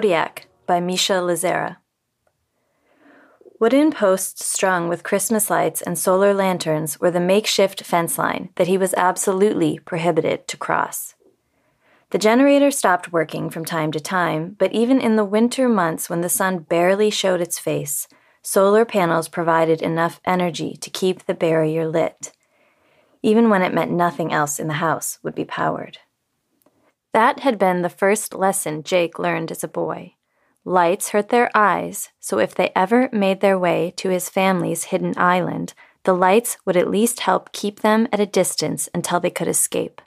Kodiak by Misha Lazzara. Wooden posts strung with Christmas lights and solar lanterns were the makeshift fence line that he was absolutely prohibited to cross. The generator stopped working from time to time, but even in the winter months when the sun barely showed its face, solar panels provided enough energy to keep the barrier lit, even when it meant nothing else in the house would be powered. That had been the first lesson Jake learned as a boy. Lights hurt their eyes, so if they ever made their way to his family's hidden island, the lights would at least help keep them at a distance until they could escape.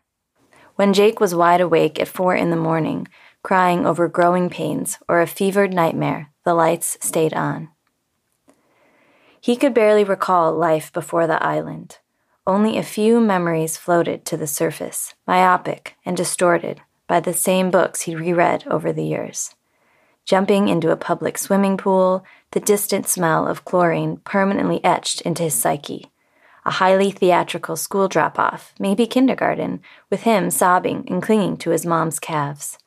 When Jake was wide awake at four in the morning, crying over growing pains or a fevered nightmare, the lights stayed on. He could barely recall life before the island. Only a few memories floated to the surface, myopic and distorted by the same books he reread over the years jumping into a public swimming pool, the distant smell of chlorine permanently etched into his psyche. A highly theatrical school drop off, maybe kindergarten, with him sobbing and clinging to his mom's calves.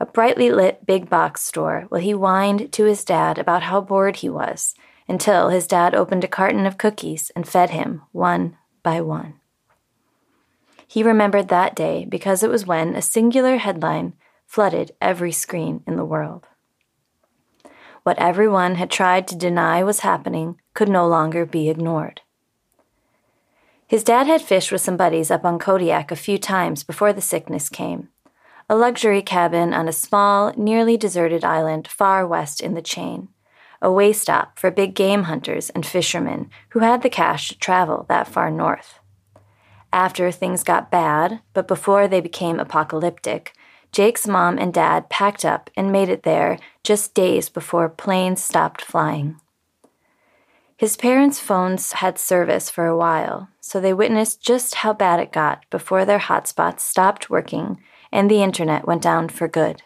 A brightly lit big box store while he whined to his dad about how bored he was, until his dad opened a carton of cookies and fed him one by one. He remembered that day because it was when a singular headline flooded every screen in the world. What everyone had tried to deny was happening could no longer be ignored. His dad had fished with some buddies up on Kodiak a few times before the sickness came. A luxury cabin on a small, nearly deserted island far west in the chain. A way stop for big game hunters and fishermen who had the cash to travel that far north. After things got bad, but before they became apocalyptic, Jake's mom and dad packed up and made it there just days before planes stopped flying. His parents' phones had service for a while, so they witnessed just how bad it got before their hotspots stopped working and the internet went down for good.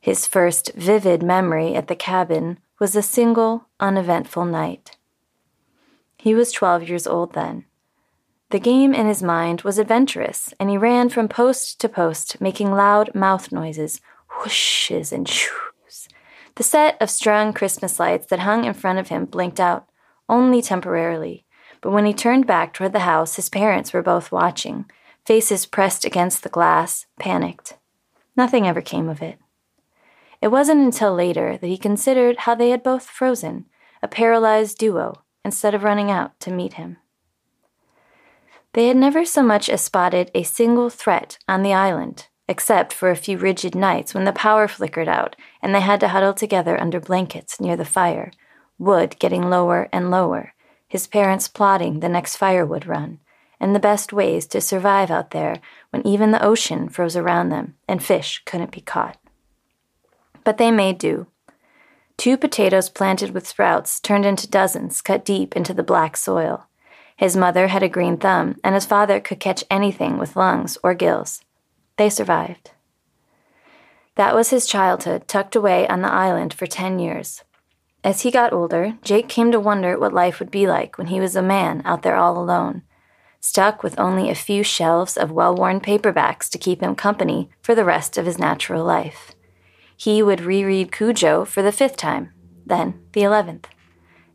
His first vivid memory at the cabin was a single, uneventful night. He was 12 years old then. The game in his mind was adventurous, and he ran from post to post, making loud mouth noises, whooshes and shoos. The set of strung Christmas lights that hung in front of him blinked out, only temporarily. But when he turned back toward the house, his parents were both watching, faces pressed against the glass, panicked. Nothing ever came of it. It wasn't until later that he considered how they had both frozen, a paralyzed duo, instead of running out to meet him. They had never so much as spotted a single threat on the island, except for a few rigid nights when the power flickered out and they had to huddle together under blankets near the fire, wood getting lower and lower, his parents plotting the next firewood run, and the best ways to survive out there when even the ocean froze around them and fish couldn't be caught. But they made do. Two potatoes planted with sprouts turned into dozens cut deep into the black soil. His mother had a green thumb, and his father could catch anything with lungs or gills. They survived. That was his childhood, tucked away on the island for ten years. As he got older, Jake came to wonder what life would be like when he was a man out there all alone, stuck with only a few shelves of well worn paperbacks to keep him company for the rest of his natural life. He would reread Cujo for the fifth time, then the eleventh,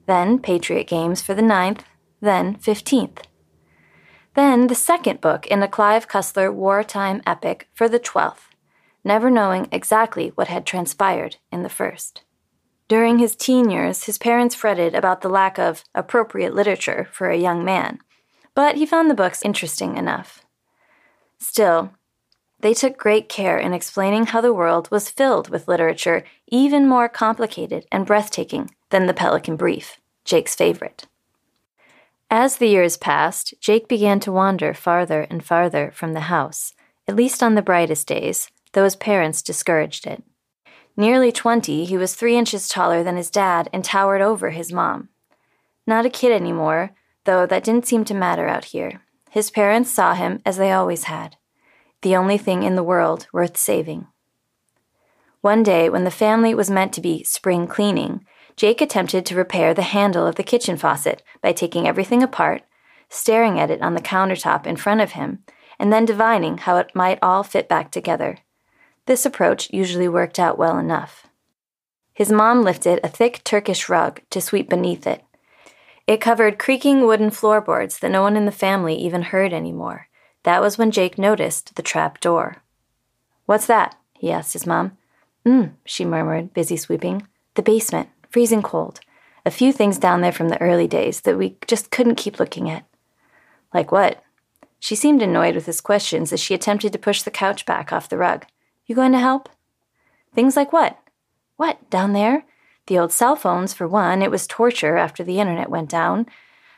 then Patriot Games for the ninth, then 15th. Then the second book in the Clive Cussler wartime epic for the 12th, never knowing exactly what had transpired in the first. During his teen years, his parents fretted about the lack of appropriate literature for a young man, but he found the books interesting enough. Still, they took great care in explaining how the world was filled with literature even more complicated and breathtaking than the Pelican Brief, Jake's favorite. As the years passed, Jake began to wander farther and farther from the house, at least on the brightest days, though his parents discouraged it. Nearly twenty, he was three inches taller than his dad and towered over his mom. Not a kid anymore, though that didn't seem to matter out here. His parents saw him as they always had the only thing in the world worth saving. One day, when the family was meant to be spring cleaning, Jake attempted to repair the handle of the kitchen faucet by taking everything apart, staring at it on the countertop in front of him, and then divining how it might all fit back together. This approach usually worked out well enough. His mom lifted a thick Turkish rug to sweep beneath it. It covered creaking wooden floorboards that no one in the family even heard anymore. That was when Jake noticed the trap door. What's that? he asked his mom. Mm, she murmured, busy sweeping. The basement, freezing cold. A few things down there from the early days that we just couldn't keep looking at. Like what? She seemed annoyed with his questions as she attempted to push the couch back off the rug. You going to help? Things like what? What, down there? The old cell phones, for one. It was torture after the internet went down.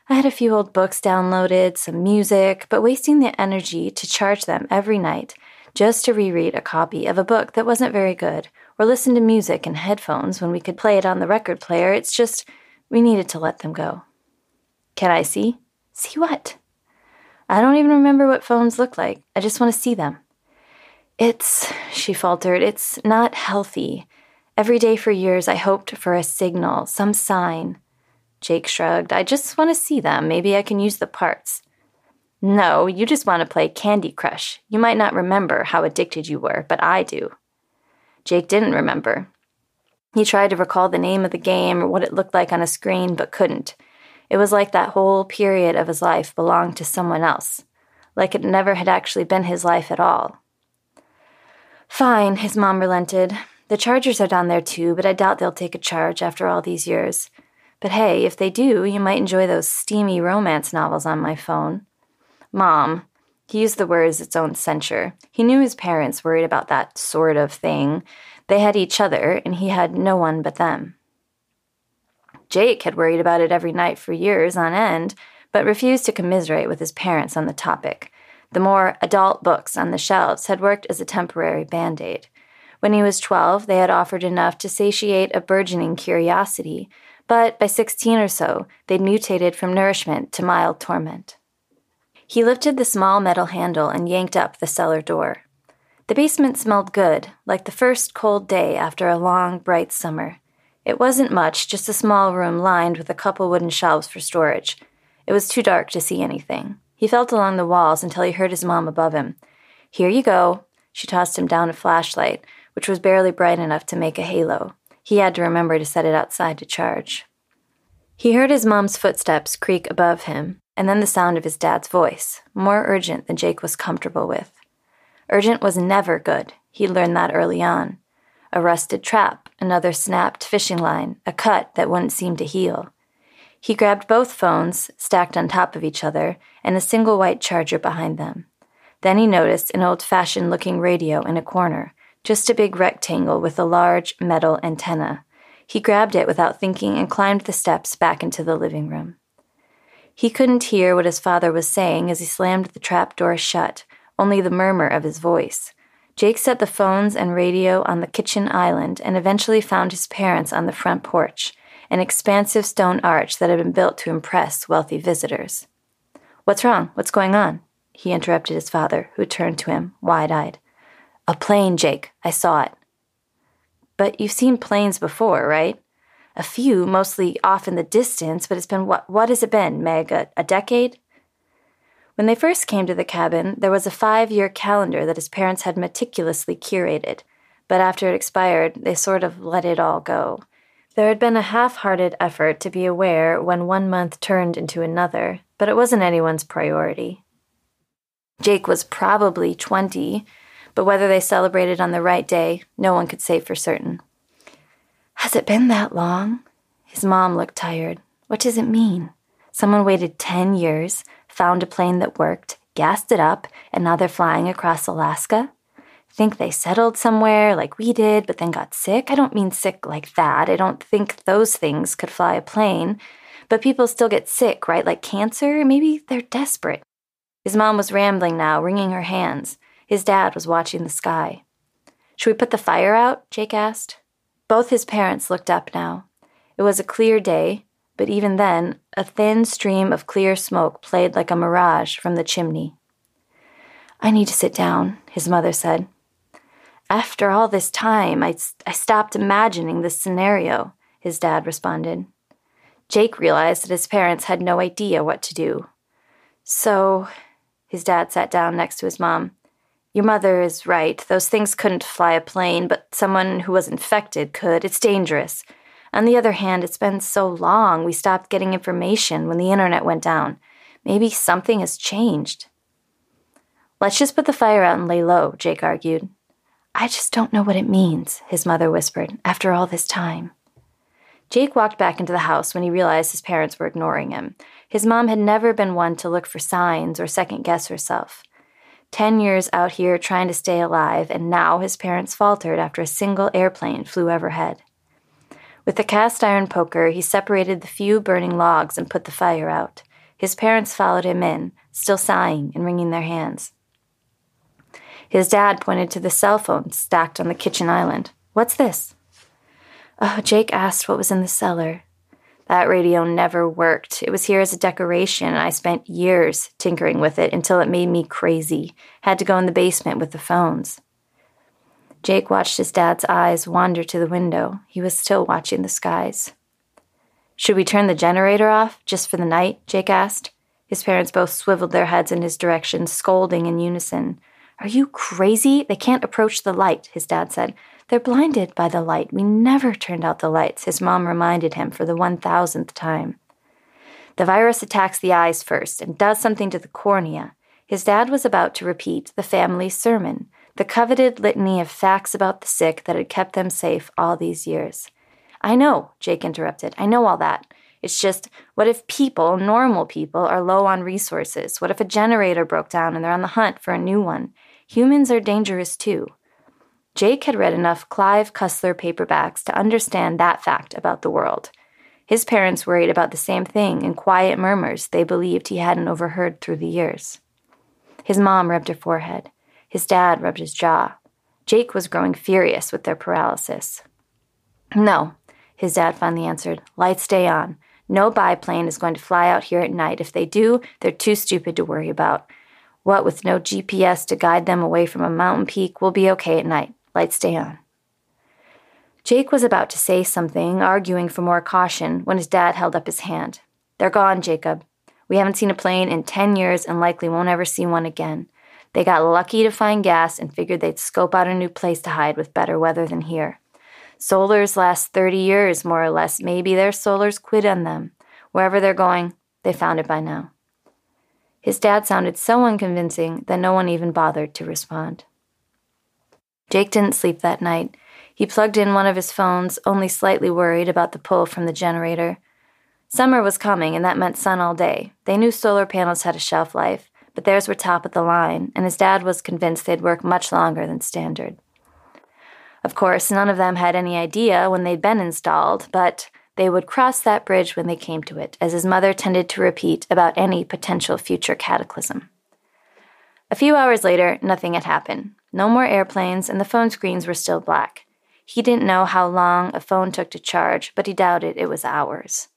I had a few old books downloaded, some music, but wasting the energy to charge them every night just to reread a copy of a book that wasn't very good or listen to music in headphones when we could play it on the record player, it's just we needed to let them go. Can I see? See what? I don't even remember what phones look like. I just want to see them. It's, she faltered, it's not healthy. Every day for years, I hoped for a signal, some sign. Jake shrugged. I just want to see them. Maybe I can use the parts. No, you just want to play Candy Crush. You might not remember how addicted you were, but I do. Jake didn't remember. He tried to recall the name of the game or what it looked like on a screen, but couldn't. It was like that whole period of his life belonged to someone else, like it never had actually been his life at all. Fine, his mom relented. The Chargers are down there too, but I doubt they'll take a charge after all these years. But hey, if they do, you might enjoy those steamy romance novels on my phone. Mom, he used the word as its own censure. He knew his parents worried about that sort of thing. They had each other, and he had no one but them. Jake had worried about it every night for years on end, but refused to commiserate with his parents on the topic. The more adult books on the shelves had worked as a temporary band aid. When he was 12, they had offered enough to satiate a burgeoning curiosity, but by 16 or so, they'd mutated from nourishment to mild torment. He lifted the small metal handle and yanked up the cellar door. The basement smelled good, like the first cold day after a long, bright summer. It wasn't much, just a small room lined with a couple wooden shelves for storage. It was too dark to see anything. He felt along the walls until he heard his mom above him. Here you go. She tossed him down a flashlight, which was barely bright enough to make a halo. He had to remember to set it outside to charge. He heard his mom's footsteps creak above him, and then the sound of his dad's voice, more urgent than Jake was comfortable with. Urgent was never good. He learned that early on a rusted trap, another snapped fishing line, a cut that wouldn't seem to heal. He grabbed both phones, stacked on top of each other, and a single white charger behind them. Then he noticed an old fashioned looking radio in a corner, just a big rectangle with a large metal antenna. He grabbed it without thinking and climbed the steps back into the living room. He couldn't hear what his father was saying as he slammed the trap door shut, only the murmur of his voice. Jake set the phones and radio on the kitchen island and eventually found his parents on the front porch, an expansive stone arch that had been built to impress wealthy visitors. What's wrong? What's going on? He interrupted his father, who turned to him, wide eyed. A plane, Jake. I saw it. But you've seen planes before, right? A few, mostly off in the distance, but it's been what, what has it been, Meg? A, a decade? When they first came to the cabin, there was a five year calendar that his parents had meticulously curated, but after it expired, they sort of let it all go. There had been a half hearted effort to be aware when one month turned into another, but it wasn't anyone's priority. Jake was probably 20, but whether they celebrated on the right day, no one could say for certain. Has it been that long? His mom looked tired. What does it mean? Someone waited 10 years found a plane that worked, gassed it up, and now they're flying across Alaska? Think they settled somewhere like we did, but then got sick? I don't mean sick like that. I don't think those things could fly a plane. But people still get sick, right? Like cancer? Maybe they're desperate. His mom was rambling now, wringing her hands. His dad was watching the sky. Should we put the fire out? Jake asked. Both his parents looked up now. It was a clear day, but even then, a thin stream of clear smoke played like a mirage from the chimney. I need to sit down, his mother said. After all this time, I, I stopped imagining this scenario, his dad responded. Jake realized that his parents had no idea what to do. So, his dad sat down next to his mom. Your mother is right. Those things couldn't fly a plane, but someone who was infected could. It's dangerous. On the other hand, it's been so long. We stopped getting information when the internet went down. Maybe something has changed. Let's just put the fire out and lay low, Jake argued. I just don't know what it means, his mother whispered, after all this time. Jake walked back into the house when he realized his parents were ignoring him. His mom had never been one to look for signs or second guess herself. Ten years out here trying to stay alive, and now his parents faltered after a single airplane flew overhead. With the cast iron poker, he separated the few burning logs and put the fire out. His parents followed him in, still sighing and wringing their hands. His dad pointed to the cell phone stacked on the kitchen island. What's this? Oh, Jake asked what was in the cellar. That radio never worked. It was here as a decoration, and I spent years tinkering with it until it made me crazy. Had to go in the basement with the phones. Jake watched his dad's eyes wander to the window. He was still watching the skies. Should we turn the generator off just for the night? Jake asked. His parents both swiveled their heads in his direction, scolding in unison. Are you crazy? They can't approach the light, his dad said. They're blinded by the light. We never turned out the lights, his mom reminded him for the one thousandth time. The virus attacks the eyes first and does something to the cornea. His dad was about to repeat the family sermon, the coveted litany of facts about the sick that had kept them safe all these years. I know, Jake interrupted. I know all that. It's just, what if people, normal people, are low on resources? What if a generator broke down and they're on the hunt for a new one? Humans are dangerous too. Jake had read enough Clive Cussler paperbacks to understand that fact about the world. His parents worried about the same thing in quiet murmurs they believed he hadn't overheard through the years. His mom rubbed her forehead. His dad rubbed his jaw. Jake was growing furious with their paralysis. No, his dad finally answered. Lights stay on. No biplane is going to fly out here at night. If they do, they're too stupid to worry about. What with no GPS to guide them away from a mountain peak, we'll be okay at night. Lights stay on. Jake was about to say something, arguing for more caution, when his dad held up his hand. They're gone, Jacob. We haven't seen a plane in 10 years and likely won't ever see one again. They got lucky to find gas and figured they'd scope out a new place to hide with better weather than here. Solars last 30 years, more or less. Maybe their solars quit on them. Wherever they're going, they found it by now. His dad sounded so unconvincing that no one even bothered to respond. Jake didn't sleep that night. He plugged in one of his phones, only slightly worried about the pull from the generator. Summer was coming, and that meant sun all day. They knew solar panels had a shelf life, but theirs were top of the line, and his dad was convinced they'd work much longer than standard. Of course, none of them had any idea when they'd been installed, but they would cross that bridge when they came to it, as his mother tended to repeat about any potential future cataclysm. A few hours later, nothing had happened. No more airplanes, and the phone screens were still black. He didn't know how long a phone took to charge, but he doubted it was hours.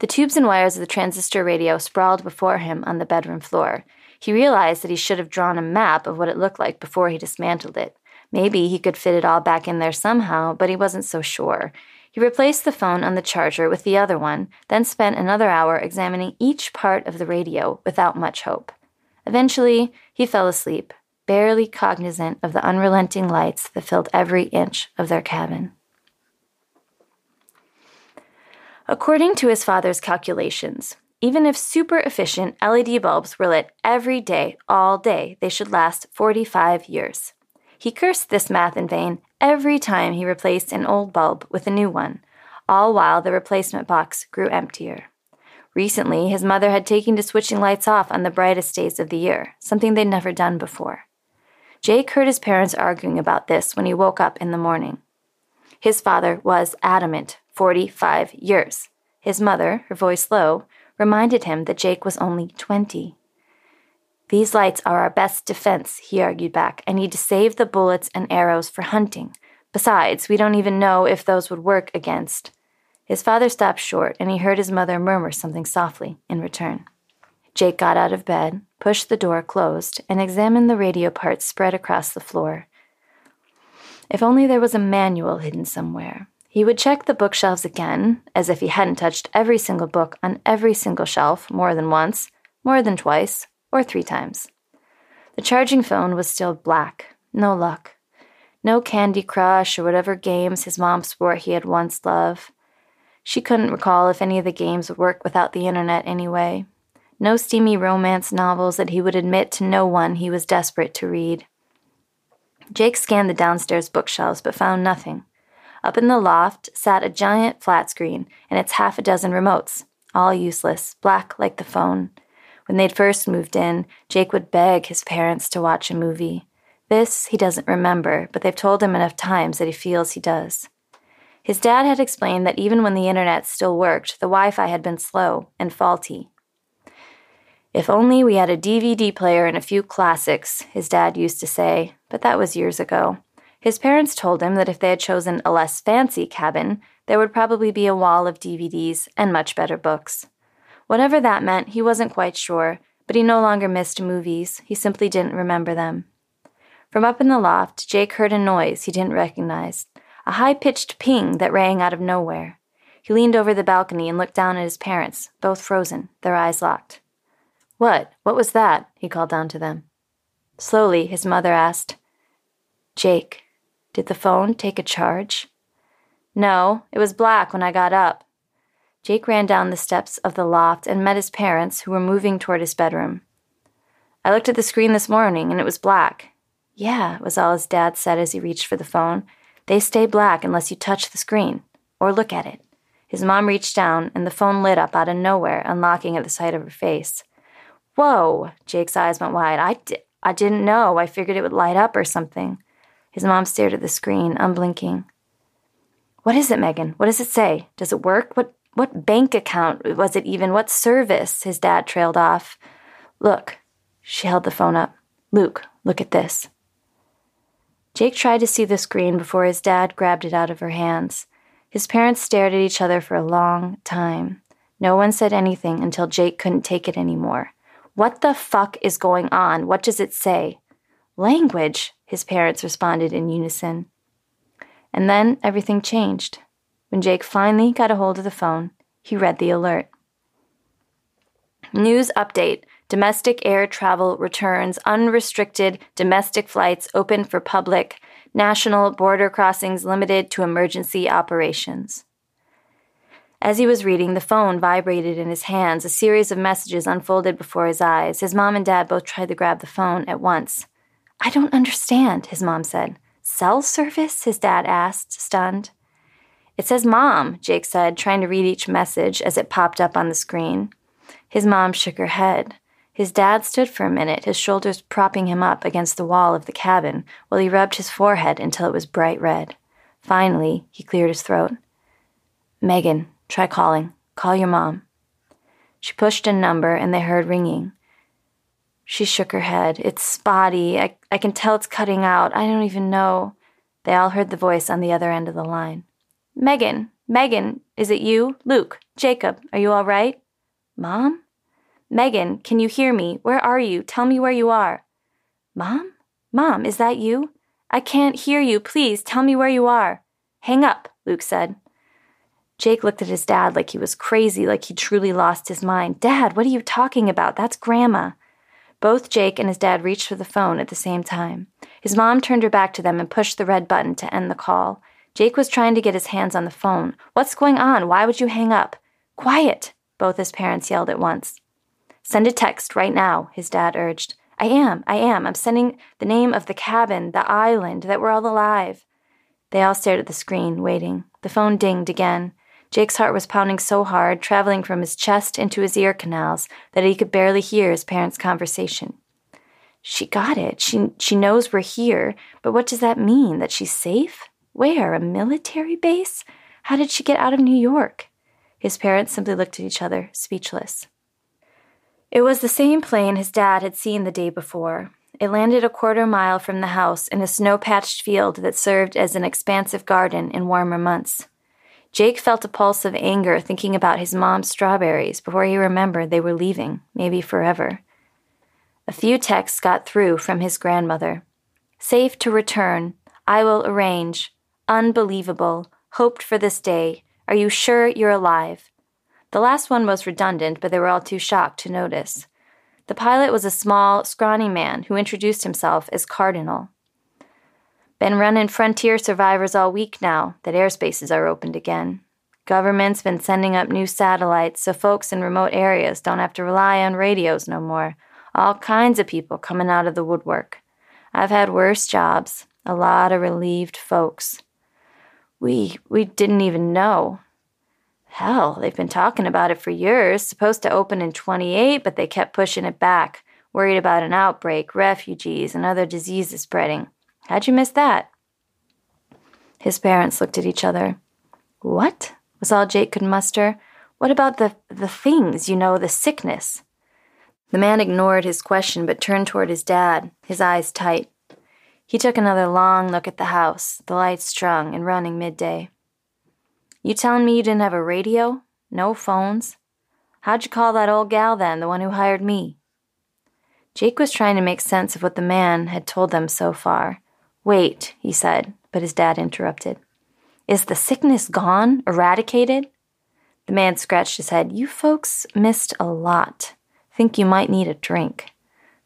The tubes and wires of the transistor radio sprawled before him on the bedroom floor. He realized that he should have drawn a map of what it looked like before he dismantled it. Maybe he could fit it all back in there somehow, but he wasn't so sure. He replaced the phone on the charger with the other one, then spent another hour examining each part of the radio without much hope. Eventually, he fell asleep, barely cognizant of the unrelenting lights that filled every inch of their cabin. According to his father's calculations, even if super efficient LED bulbs were lit every day, all day, they should last 45 years. He cursed this math in vain every time he replaced an old bulb with a new one, all while the replacement box grew emptier. Recently, his mother had taken to switching lights off on the brightest days of the year, something they'd never done before. Jake heard his parents arguing about this when he woke up in the morning. His father was adamant 45 years. His mother, her voice low, reminded him that Jake was only 20. These lights are our best defense, he argued back. I need to save the bullets and arrows for hunting. Besides, we don't even know if those would work against. His father stopped short, and he heard his mother murmur something softly in return. Jake got out of bed, pushed the door closed, and examined the radio parts spread across the floor. If only there was a manual hidden somewhere. He would check the bookshelves again, as if he hadn't touched every single book on every single shelf more than once, more than twice, or three times. The charging phone was still black. No luck. No Candy Crush or whatever games his mom swore he had once loved. She couldn't recall if any of the games would work without the internet anyway. No steamy romance novels that he would admit to no one he was desperate to read. Jake scanned the downstairs bookshelves but found nothing. Up in the loft sat a giant flat screen and its half a dozen remotes, all useless, black like the phone. When they'd first moved in, Jake would beg his parents to watch a movie. This he doesn't remember, but they've told him enough times that he feels he does. His dad had explained that even when the internet still worked, the Wi Fi had been slow and faulty. If only we had a DVD player and a few classics, his dad used to say, but that was years ago. His parents told him that if they had chosen a less fancy cabin, there would probably be a wall of DVDs and much better books. Whatever that meant, he wasn't quite sure, but he no longer missed movies, he simply didn't remember them. From up in the loft, Jake heard a noise he didn't recognize a high pitched ping that rang out of nowhere. He leaned over the balcony and looked down at his parents, both frozen, their eyes locked. What? What was that? he called down to them. Slowly, his mother asked, Jake, did the phone take a charge? No, it was black when I got up. Jake ran down the steps of the loft and met his parents, who were moving toward his bedroom. I looked at the screen this morning and it was black. Yeah, was all his dad said as he reached for the phone. They stay black unless you touch the screen or look at it. His mom reached down and the phone lit up out of nowhere, unlocking at the sight of her face. Whoa! Jake's eyes went wide. I, di- I didn't know. I figured it would light up or something. His mom stared at the screen, unblinking. What is it, Megan? What does it say? Does it work? What what bank account was it even? What service? His dad trailed off. Look. She held the phone up. Luke, look at this. Jake tried to see the screen before his dad grabbed it out of her hands. His parents stared at each other for a long time. No one said anything until Jake couldn't take it anymore. What the fuck is going on? What does it say? Language, his parents responded in unison. And then everything changed. When Jake finally got a hold of the phone, he read the alert. News update Domestic air travel returns, unrestricted domestic flights open for public, national border crossings limited to emergency operations. As he was reading, the phone vibrated in his hands. A series of messages unfolded before his eyes. His mom and dad both tried to grab the phone at once. I don't understand, his mom said. Cell service? his dad asked, stunned. It says mom, Jake said, trying to read each message as it popped up on the screen. His mom shook her head. His dad stood for a minute, his shoulders propping him up against the wall of the cabin, while he rubbed his forehead until it was bright red. Finally, he cleared his throat. Megan, try calling. Call your mom. She pushed a number, and they heard ringing. She shook her head. It's spotty. I, I can tell it's cutting out. I don't even know. They all heard the voice on the other end of the line. Megan, Megan, is it you? Luke, Jacob, are you all right? Mom? Megan, can you hear me? Where are you? Tell me where you are. Mom? Mom, is that you? I can't hear you. Please tell me where you are. Hang up, Luke said. Jake looked at his dad like he was crazy, like he truly lost his mind. Dad, what are you talking about? That's Grandma. Both Jake and his dad reached for the phone at the same time. His mom turned her back to them and pushed the red button to end the call. Jake was trying to get his hands on the phone. What's going on? Why would you hang up? Quiet, both his parents yelled at once. Send a text right now, his dad urged. I am, I am. I'm sending the name of the cabin, the island, that we're all alive. They all stared at the screen, waiting. The phone dinged again. Jake's heart was pounding so hard, traveling from his chest into his ear canals, that he could barely hear his parents' conversation. She got it. She, she knows we're here, but what does that mean? That she's safe? Where? A military base? How did she get out of New York? His parents simply looked at each other, speechless. It was the same plane his dad had seen the day before. It landed a quarter mile from the house in a snow patched field that served as an expansive garden in warmer months. Jake felt a pulse of anger thinking about his mom's strawberries before he remembered they were leaving, maybe forever. A few texts got through from his grandmother. Safe to return. I will arrange. Unbelievable. Hoped for this day. Are you sure you're alive? The last one was redundant, but they were all too shocked to notice. The pilot was a small, scrawny man who introduced himself as Cardinal. Been running frontier survivors all week now that airspaces are opened again. Government's been sending up new satellites so folks in remote areas don't have to rely on radios no more. All kinds of people coming out of the woodwork. I've had worse jobs, a lot of relieved folks. We we didn't even know. Hell, they've been talking about it for years. Supposed to open in 28, but they kept pushing it back, worried about an outbreak, refugees, and other diseases spreading. How'd you miss that? His parents looked at each other. What? was all Jake could muster. What about the the things, you know, the sickness? The man ignored his question but turned toward his dad, his eyes tight. He took another long look at the house, the lights strung and running midday. You telling me you didn't have a radio? No phones? How'd you call that old gal then, the one who hired me? Jake was trying to make sense of what the man had told them so far. Wait, he said, but his dad interrupted. Is the sickness gone? Eradicated? The man scratched his head. You folks missed a lot. Think you might need a drink.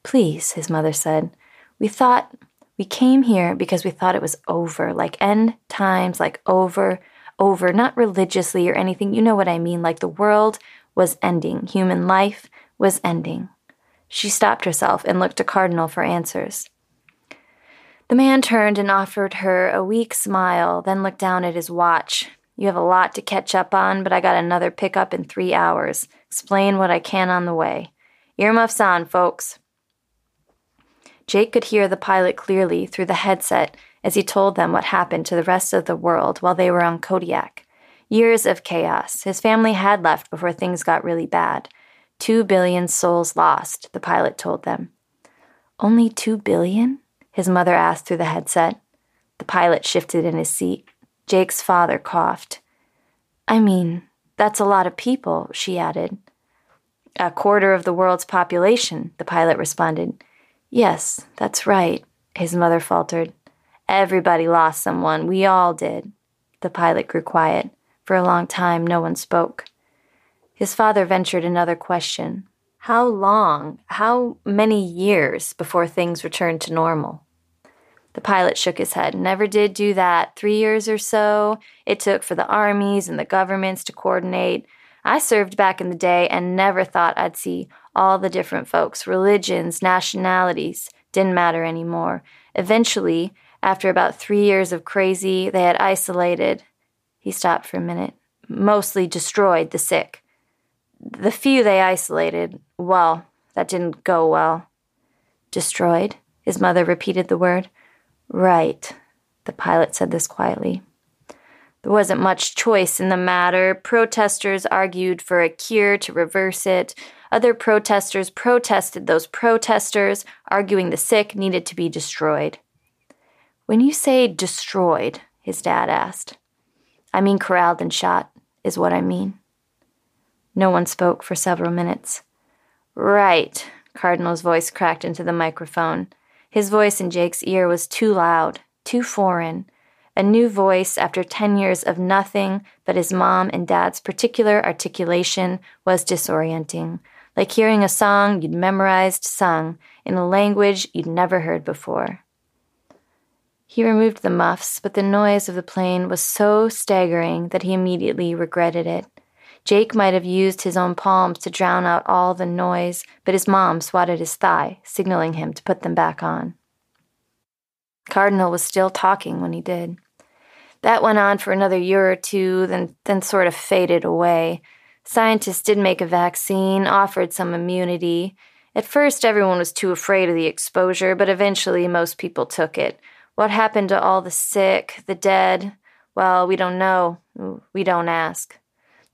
Please, his mother said. We thought we came here because we thought it was over, like end times, like over, over, not religiously or anything. You know what I mean, like the world was ending, human life was ending. She stopped herself and looked to Cardinal for answers. The man turned and offered her a weak smile, then looked down at his watch. You have a lot to catch up on, but I got another pickup in three hours. Explain what I can on the way. Earmuffs on, folks. Jake could hear the pilot clearly through the headset as he told them what happened to the rest of the world while they were on Kodiak. Years of chaos. His family had left before things got really bad. Two billion souls lost, the pilot told them. Only two billion? His mother asked through the headset. The pilot shifted in his seat. Jake's father coughed. I mean, that's a lot of people, she added. A quarter of the world's population, the pilot responded. Yes, that's right, his mother faltered. Everybody lost someone. We all did. The pilot grew quiet. For a long time, no one spoke. His father ventured another question. How long, how many years before things returned to normal? The pilot shook his head. Never did do that. Three years or so it took for the armies and the governments to coordinate. I served back in the day and never thought I'd see all the different folks, religions, nationalities, didn't matter anymore. Eventually, after about three years of crazy, they had isolated. He stopped for a minute. Mostly destroyed the sick. The few they isolated, well, that didn't go well. Destroyed? His mother repeated the word. Right. The pilot said this quietly. There wasn't much choice in the matter. Protesters argued for a cure to reverse it. Other protesters protested those protesters, arguing the sick needed to be destroyed. When you say destroyed, his dad asked, I mean corralled and shot, is what I mean. No one spoke for several minutes. Right, Cardinal's voice cracked into the microphone. His voice in Jake's ear was too loud, too foreign a new voice after 10 years of nothing but his mom and dad's particular articulation was disorienting, like hearing a song you'd memorized sung in a language you'd never heard before. He removed the muffs, but the noise of the plane was so staggering that he immediately regretted it. Jake might have used his own palms to drown out all the noise, but his mom swatted his thigh, signaling him to put them back on. Cardinal was still talking when he did. That went on for another year or two, then, then sort of faded away. Scientists did make a vaccine, offered some immunity. At first, everyone was too afraid of the exposure, but eventually most people took it. What happened to all the sick, the dead? Well, we don't know. We don't ask.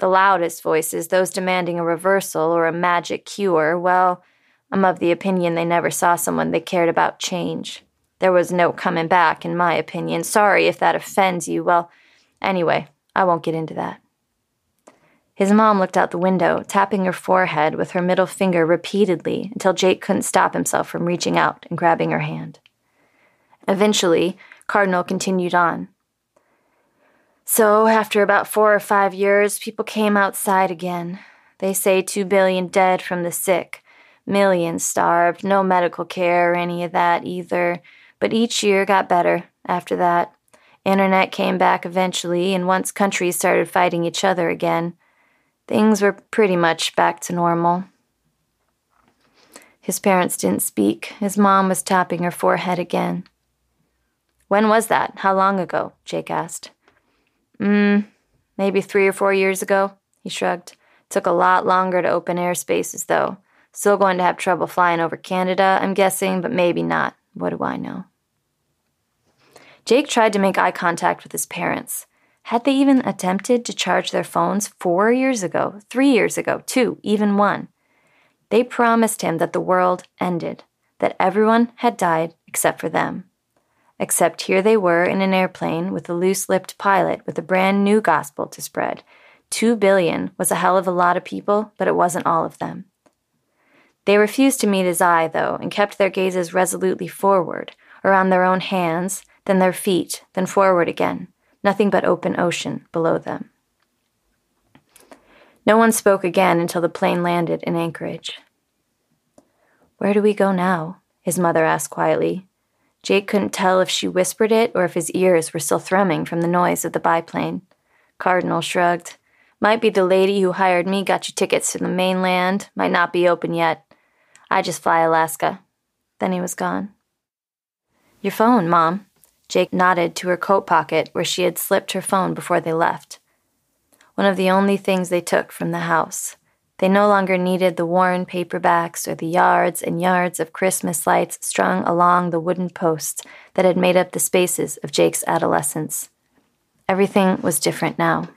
The loudest voices, those demanding a reversal or a magic cure, well, I'm of the opinion they never saw someone they cared about change. There was no coming back, in my opinion. Sorry if that offends you. Well, anyway, I won't get into that. His mom looked out the window, tapping her forehead with her middle finger repeatedly until Jake couldn't stop himself from reaching out and grabbing her hand. Eventually, Cardinal continued on. So, after about four or five years, people came outside again. They say two billion dead from the sick, Millions starved, no medical care or any of that either. But each year got better after that. Internet came back eventually, and once countries started fighting each other again, things were pretty much back to normal. His parents didn't speak. His mom was tapping her forehead again. When was that? How long ago? Jake asked. Hmm, maybe three or four years ago, he shrugged. Took a lot longer to open airspaces, though. Still going to have trouble flying over Canada, I'm guessing, but maybe not. What do I know? Jake tried to make eye contact with his parents. Had they even attempted to charge their phones four years ago, three years ago, two, even one? They promised him that the world ended, that everyone had died except for them. Except here they were in an airplane with a loose lipped pilot with a brand new gospel to spread. Two billion was a hell of a lot of people, but it wasn't all of them. They refused to meet his eye, though, and kept their gazes resolutely forward, around their own hands, then their feet, then forward again, nothing but open ocean below them. No one spoke again until the plane landed in Anchorage. Where do we go now? his mother asked quietly. Jake couldn't tell if she whispered it or if his ears were still thrumming from the noise of the biplane. Cardinal shrugged. Might be the lady who hired me got you tickets to the mainland. Might not be open yet. I just fly Alaska. Then he was gone. Your phone, Mom. Jake nodded to her coat pocket where she had slipped her phone before they left. One of the only things they took from the house. They no longer needed the worn paperbacks or the yards and yards of Christmas lights strung along the wooden posts that had made up the spaces of Jake's adolescence. Everything was different now.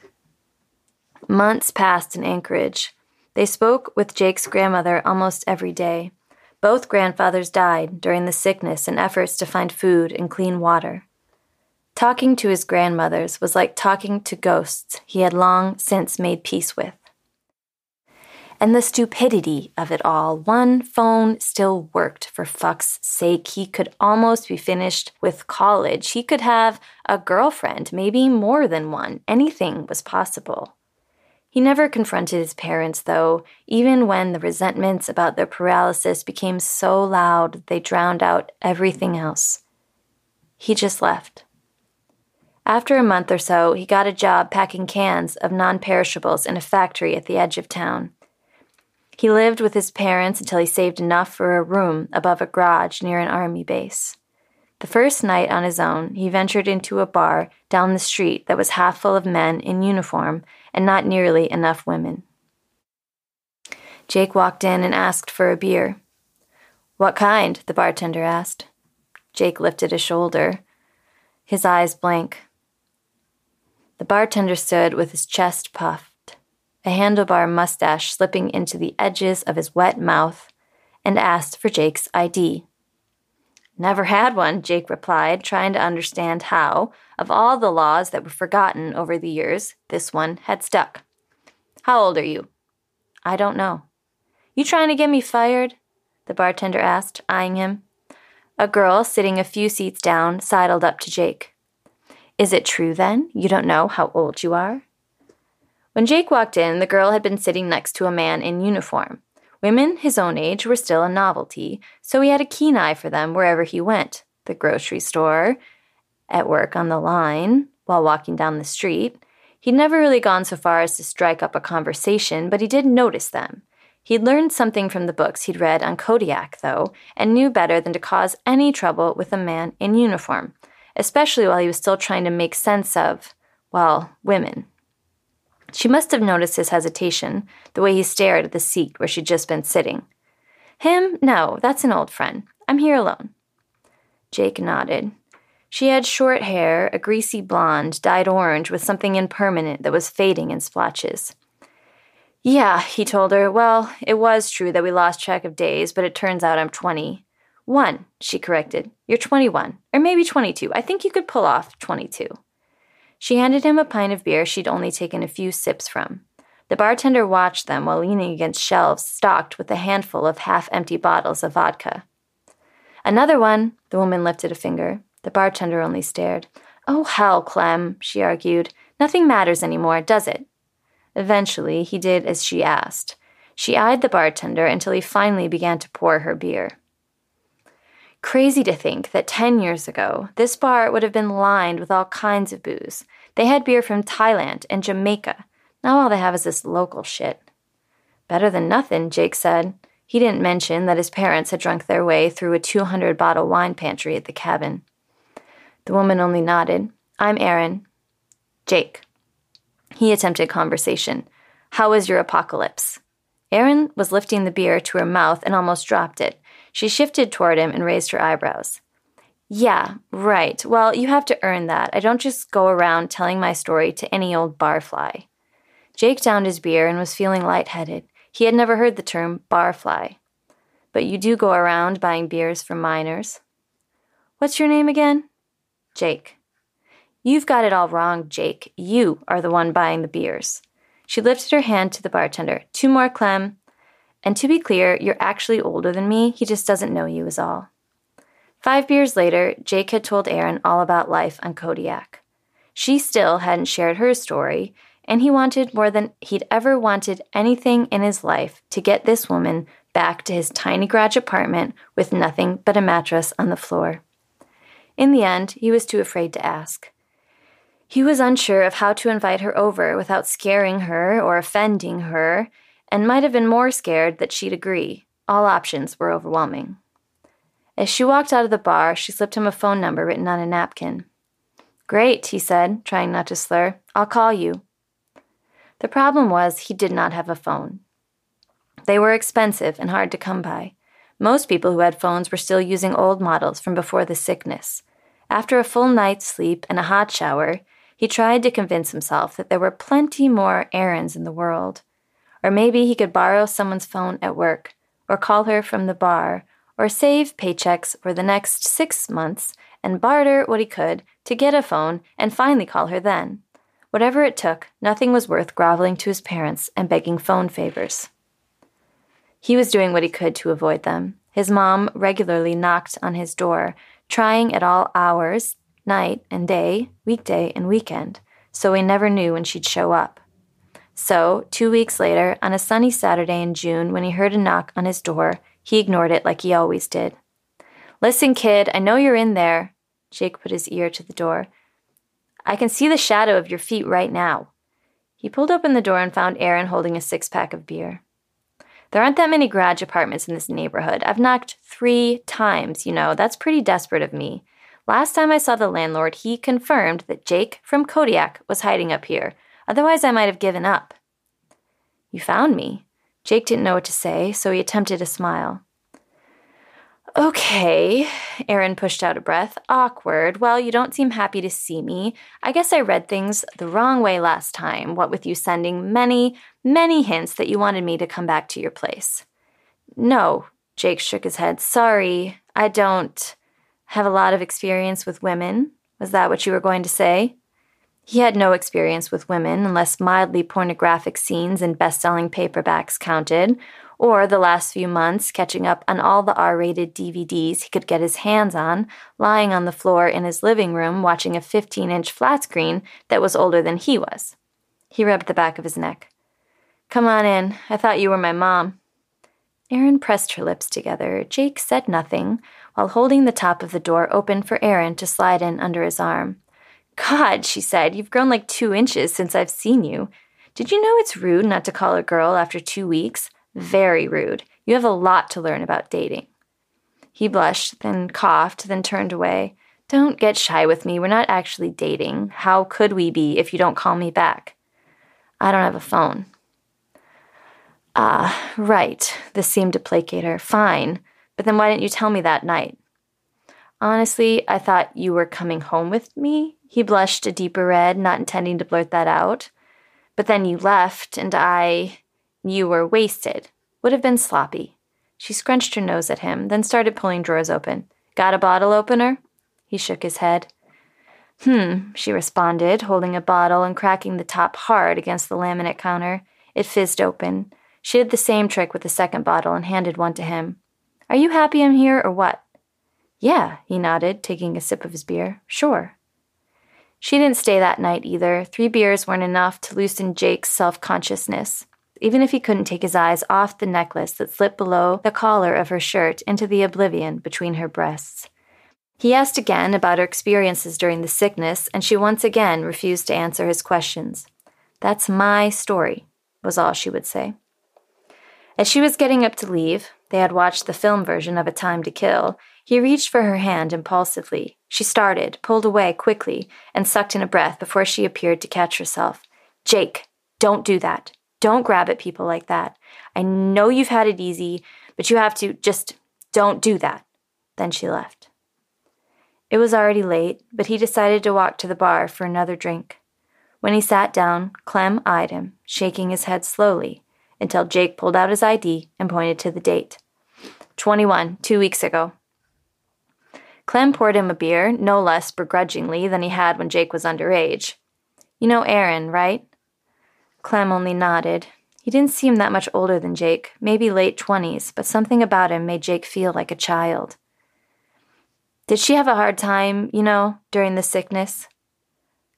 Months passed in Anchorage. They spoke with Jake's grandmother almost every day. Both grandfathers died during the sickness and efforts to find food and clean water. Talking to his grandmothers was like talking to ghosts he had long since made peace with. And the stupidity of it all. One phone still worked, for fuck's sake. He could almost be finished with college. He could have a girlfriend, maybe more than one. Anything was possible. He never confronted his parents, though, even when the resentments about their paralysis became so loud they drowned out everything else. He just left. After a month or so, he got a job packing cans of non perishables in a factory at the edge of town. He lived with his parents until he saved enough for a room above a garage near an army base. The first night on his own, he ventured into a bar down the street that was half full of men in uniform and not nearly enough women. Jake walked in and asked for a beer. What kind? the bartender asked. Jake lifted a shoulder, his eyes blank. The bartender stood with his chest puffed, a handlebar mustache slipping into the edges of his wet mouth, and asked for Jake's ID. Never had one, Jake replied, trying to understand how, of all the laws that were forgotten over the years, this one had stuck. How old are you? I don't know. You trying to get me fired? The bartender asked, eyeing him. A girl sitting a few seats down sidled up to Jake. Is it true, then, you don't know how old you are? When Jake walked in, the girl had been sitting next to a man in uniform. Women his own age were still a novelty, so he had a keen eye for them wherever he went the grocery store, at work on the line, while walking down the street. He'd never really gone so far as to strike up a conversation, but he did notice them. He'd learned something from the books he'd read on Kodiak, though, and knew better than to cause any trouble with a man in uniform, especially while he was still trying to make sense of, well, women. She must have noticed his hesitation, the way he stared at the seat where she'd just been sitting. Him? No, that's an old friend. I'm here alone. Jake nodded. She had short hair, a greasy blonde, dyed orange with something impermanent that was fading in splotches. Yeah, he told her. Well, it was true that we lost track of days, but it turns out I'm 20. One, she corrected. You're 21. Or maybe 22. I think you could pull off 22. She handed him a pint of beer she'd only taken a few sips from. The bartender watched them while leaning against shelves stocked with a handful of half empty bottles of vodka. Another one, the woman lifted a finger. The bartender only stared. Oh, hell, Clem, she argued. Nothing matters anymore, does it? Eventually, he did as she asked. She eyed the bartender until he finally began to pour her beer. Crazy to think that 10 years ago, this bar would have been lined with all kinds of booze. They had beer from Thailand and Jamaica. Now all they have is this local shit. Better than nothing, Jake said. He didn't mention that his parents had drunk their way through a 200 bottle wine pantry at the cabin. The woman only nodded. I'm Aaron. Jake. He attempted conversation. How was your apocalypse? Aaron was lifting the beer to her mouth and almost dropped it. She shifted toward him and raised her eyebrows. Yeah, right. Well, you have to earn that. I don't just go around telling my story to any old barfly. Jake downed his beer and was feeling lightheaded. He had never heard the term barfly. But you do go around buying beers from minors. What's your name again? Jake. You've got it all wrong, Jake. You are the one buying the beers. She lifted her hand to the bartender. Two more, Clem. And to be clear, you're actually older than me, he just doesn't know you, is all. Five beers later, Jake had told Aaron all about life on Kodiak. She still hadn't shared her story, and he wanted more than he'd ever wanted anything in his life to get this woman back to his tiny garage apartment with nothing but a mattress on the floor. In the end, he was too afraid to ask. He was unsure of how to invite her over without scaring her or offending her, and might have been more scared that she'd agree. All options were overwhelming. As she walked out of the bar, she slipped him a phone number written on a napkin. Great, he said, trying not to slur. I'll call you. The problem was he did not have a phone. They were expensive and hard to come by. Most people who had phones were still using old models from before the sickness. After a full night's sleep and a hot shower, he tried to convince himself that there were plenty more errands in the world. Or maybe he could borrow someone's phone at work, or call her from the bar, or save paychecks for the next six months and barter what he could to get a phone and finally call her then. Whatever it took, nothing was worth groveling to his parents and begging phone favors. He was doing what he could to avoid them. His mom regularly knocked on his door, trying at all hours, night and day, weekday and weekend, so he never knew when she'd show up. So, two weeks later, on a sunny Saturday in June, when he heard a knock on his door, he ignored it like he always did. Listen, kid, I know you're in there. Jake put his ear to the door. I can see the shadow of your feet right now. He pulled open the door and found Aaron holding a six pack of beer. There aren't that many garage apartments in this neighborhood. I've knocked three times, you know. That's pretty desperate of me. Last time I saw the landlord, he confirmed that Jake from Kodiak was hiding up here, Otherwise, I might have given up. You found me. Jake didn't know what to say, so he attempted a smile. Okay, Aaron pushed out a breath. Awkward. Well, you don't seem happy to see me. I guess I read things the wrong way last time, what with you sending many, many hints that you wanted me to come back to your place. No, Jake shook his head. Sorry, I don't have a lot of experience with women. Was that what you were going to say? He had no experience with women unless mildly pornographic scenes in best selling paperbacks counted, or the last few months catching up on all the R rated DVDs he could get his hands on, lying on the floor in his living room watching a 15 inch flat screen that was older than he was. He rubbed the back of his neck. Come on in. I thought you were my mom. Aaron pressed her lips together. Jake said nothing, while holding the top of the door open for Aaron to slide in under his arm. God, she said, you've grown like two inches since I've seen you. Did you know it's rude not to call a girl after two weeks? Very rude. You have a lot to learn about dating. He blushed, then coughed, then turned away. Don't get shy with me. We're not actually dating. How could we be if you don't call me back? I don't have a phone. Ah, right. This seemed to placate her. Fine. But then why didn't you tell me that night? Honestly, I thought you were coming home with me. He blushed a deeper red, not intending to blurt that out. But then you left, and I. You were wasted. Would have been sloppy. She scrunched her nose at him, then started pulling drawers open. Got a bottle opener? He shook his head. Hmm, she responded, holding a bottle and cracking the top hard against the laminate counter. It fizzed open. She did the same trick with the second bottle and handed one to him. Are you happy I'm here, or what? Yeah, he nodded, taking a sip of his beer. Sure. She didn't stay that night either. Three beers weren't enough to loosen Jake's self consciousness. even if he couldn't take his eyes off the necklace that slipped below the collar of her shirt into the oblivion between her breasts. He asked again about her experiences during the sickness, and she once again refused to answer his questions. That's my story, was all she would say. As she was getting up to leave, they had watched the film version of A Time to Kill, he reached for her hand impulsively. She started, pulled away quickly, and sucked in a breath before she appeared to catch herself. Jake, don't do that. Don't grab at people like that. I know you've had it easy, but you have to just don't do that. Then she left. It was already late, but he decided to walk to the bar for another drink. When he sat down, Clem eyed him, shaking his head slowly, until Jake pulled out his ID and pointed to the date. 21, two weeks ago. Clem poured him a beer, no less begrudgingly than he had when Jake was underage. You know Aaron, right? Clem only nodded. He didn't seem that much older than Jake, maybe late twenties, but something about him made Jake feel like a child. Did she have a hard time, you know, during the sickness?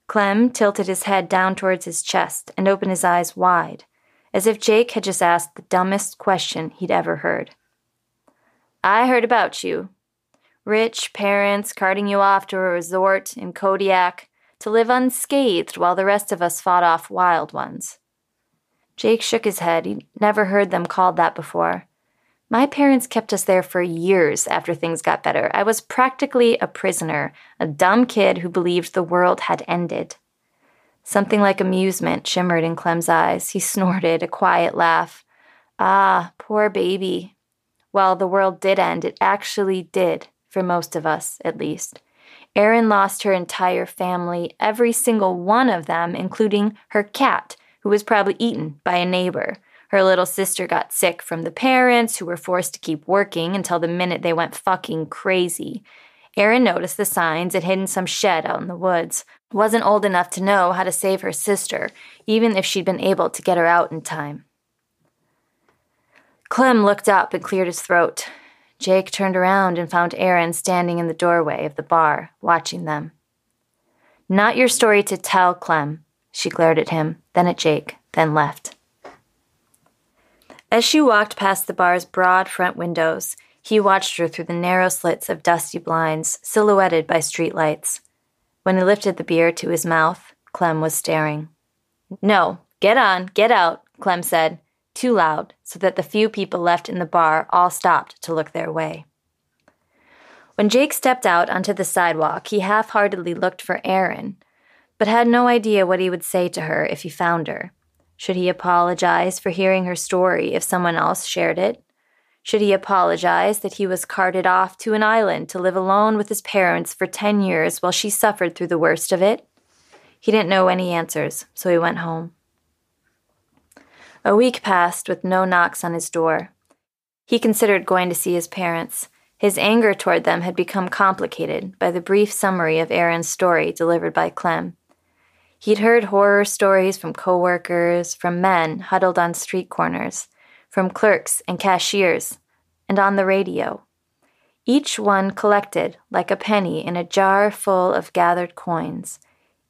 Clem tilted his head down towards his chest and opened his eyes wide, as if Jake had just asked the dumbest question he'd ever heard. I heard about you. Rich parents carting you off to a resort in Kodiak to live unscathed while the rest of us fought off wild ones. Jake shook his head. He'd never heard them called that before. My parents kept us there for years after things got better. I was practically a prisoner, a dumb kid who believed the world had ended. Something like amusement shimmered in Clem's eyes. He snorted, a quiet laugh. Ah, poor baby. Well, the world did end. It actually did, for most of us, at least. Erin lost her entire family, every single one of them, including her cat, who was probably eaten by a neighbor. Her little sister got sick from the parents, who were forced to keep working until the minute they went fucking crazy. Erin noticed the signs had hidden some shed out in the woods. Wasn't old enough to know how to save her sister, even if she'd been able to get her out in time. Clem looked up and cleared his throat. Jake turned around and found Erin standing in the doorway of the bar, watching them. Not your story to tell, Clem. She glared at him, then at Jake, then left. As she walked past the bar's broad front windows, he watched her through the narrow slits of dusty blinds silhouetted by streetlights. When he lifted the beer to his mouth, Clem was staring. No, get on, get out, Clem said, too loud so that the few people left in the bar all stopped to look their way. When Jake stepped out onto the sidewalk, he half heartedly looked for Erin, but had no idea what he would say to her if he found her. Should he apologize for hearing her story if someone else shared it? Should he apologize that he was carted off to an island to live alone with his parents for 10 years while she suffered through the worst of it? He didn't know any answers, so he went home. A week passed with no knocks on his door. He considered going to see his parents. His anger toward them had become complicated by the brief summary of Aaron's story delivered by Clem. He'd heard horror stories from coworkers, from men huddled on street corners, from clerks and cashiers, and on the radio. Each one collected like a penny in a jar full of gathered coins.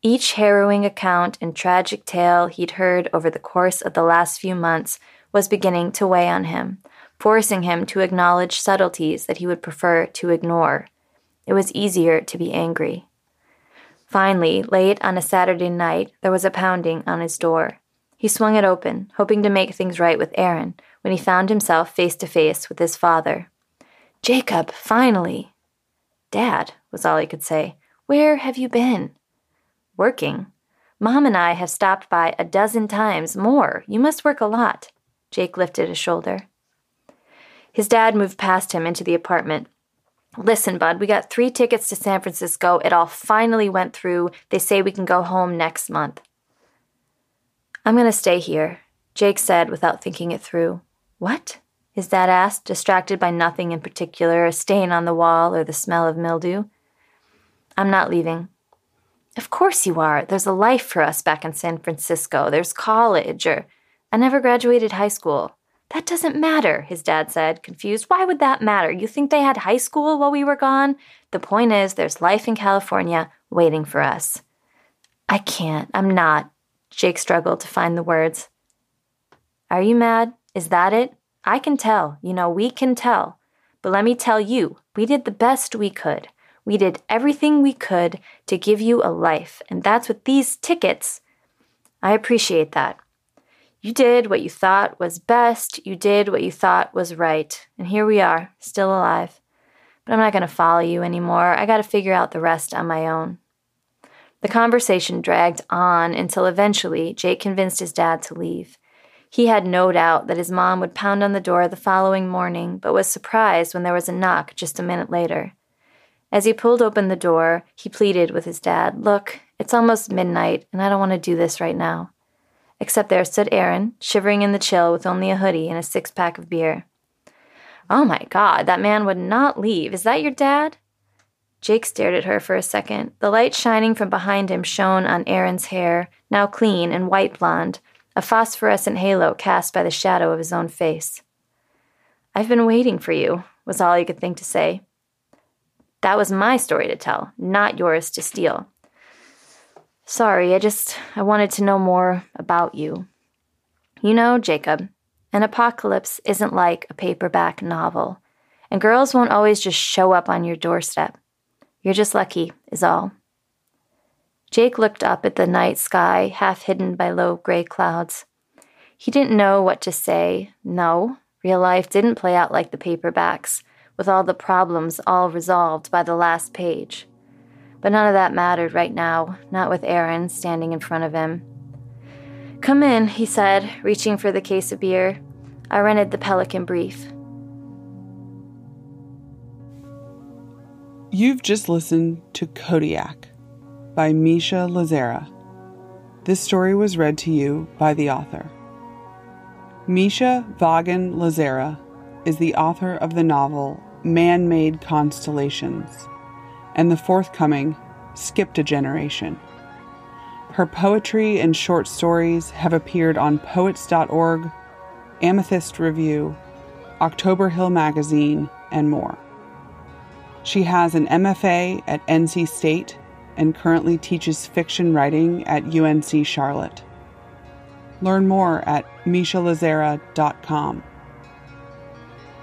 Each harrowing account and tragic tale he'd heard over the course of the last few months was beginning to weigh on him, forcing him to acknowledge subtleties that he would prefer to ignore. It was easier to be angry. Finally, late on a Saturday night, there was a pounding on his door. He swung it open, hoping to make things right with Aaron, when he found himself face to face with his father. Jacob, finally! Dad, was all he could say. Where have you been? Working. Mom and I have stopped by a dozen times more. You must work a lot. Jake lifted a shoulder. His dad moved past him into the apartment, Listen, bud, we got three tickets to San Francisco. It all finally went through. They say we can go home next month. I'm going to stay here, Jake said without thinking it through. What? His dad asked, distracted by nothing in particular, a stain on the wall or the smell of mildew. I'm not leaving. Of course you are. There's a life for us back in San Francisco. There's college, or I never graduated high school. That doesn't matter, his dad said, confused. Why would that matter? You think they had high school while we were gone? The point is, there's life in California waiting for us. I can't. I'm not. Jake struggled to find the words. Are you mad? Is that it? I can tell. You know, we can tell. But let me tell you, we did the best we could. We did everything we could to give you a life, and that's what these tickets. I appreciate that. You did what you thought was best, you did what you thought was right, and here we are, still alive. But I'm not going to follow you anymore. I got to figure out the rest on my own. The conversation dragged on until eventually Jake convinced his dad to leave. He had no doubt that his mom would pound on the door the following morning, but was surprised when there was a knock just a minute later. As he pulled open the door, he pleaded with his dad Look, it's almost midnight, and I don't want to do this right now. Except there stood Aaron, shivering in the chill with only a hoodie and a six pack of beer. Oh my god, that man would not leave. Is that your dad? Jake stared at her for a second. The light shining from behind him shone on Aaron's hair, now clean and white blonde, a phosphorescent halo cast by the shadow of his own face. I've been waiting for you, was all he could think to say. That was my story to tell, not yours to steal. Sorry, I just I wanted to know more about you. You know, Jacob, an apocalypse isn't like a paperback novel, and girls won't always just show up on your doorstep. You're just lucky, is all. Jake looked up at the night sky, half hidden by low gray clouds. He didn't know what to say. No, real life didn't play out like the paperbacks, with all the problems all resolved by the last page. But none of that mattered right now, not with Aaron standing in front of him. Come in, he said, reaching for the case of beer. I rented the Pelican Brief. You've just listened to Kodiak by Misha Lazzara. This story was read to you by the author. Misha Vaughan Lazzara is the author of the novel Man Made Constellations and the forthcoming Skipped a Generation. Her poetry and short stories have appeared on Poets.org, Amethyst Review, October Hill Magazine, and more. She has an MFA at NC State and currently teaches fiction writing at UNC Charlotte. Learn more at mishalazzara.com.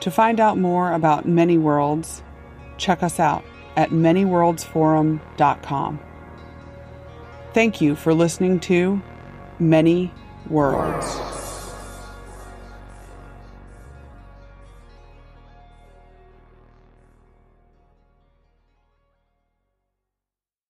To find out more about Many Worlds, check us out at manyworldsforum.com. Thank you for listening to Many Worlds.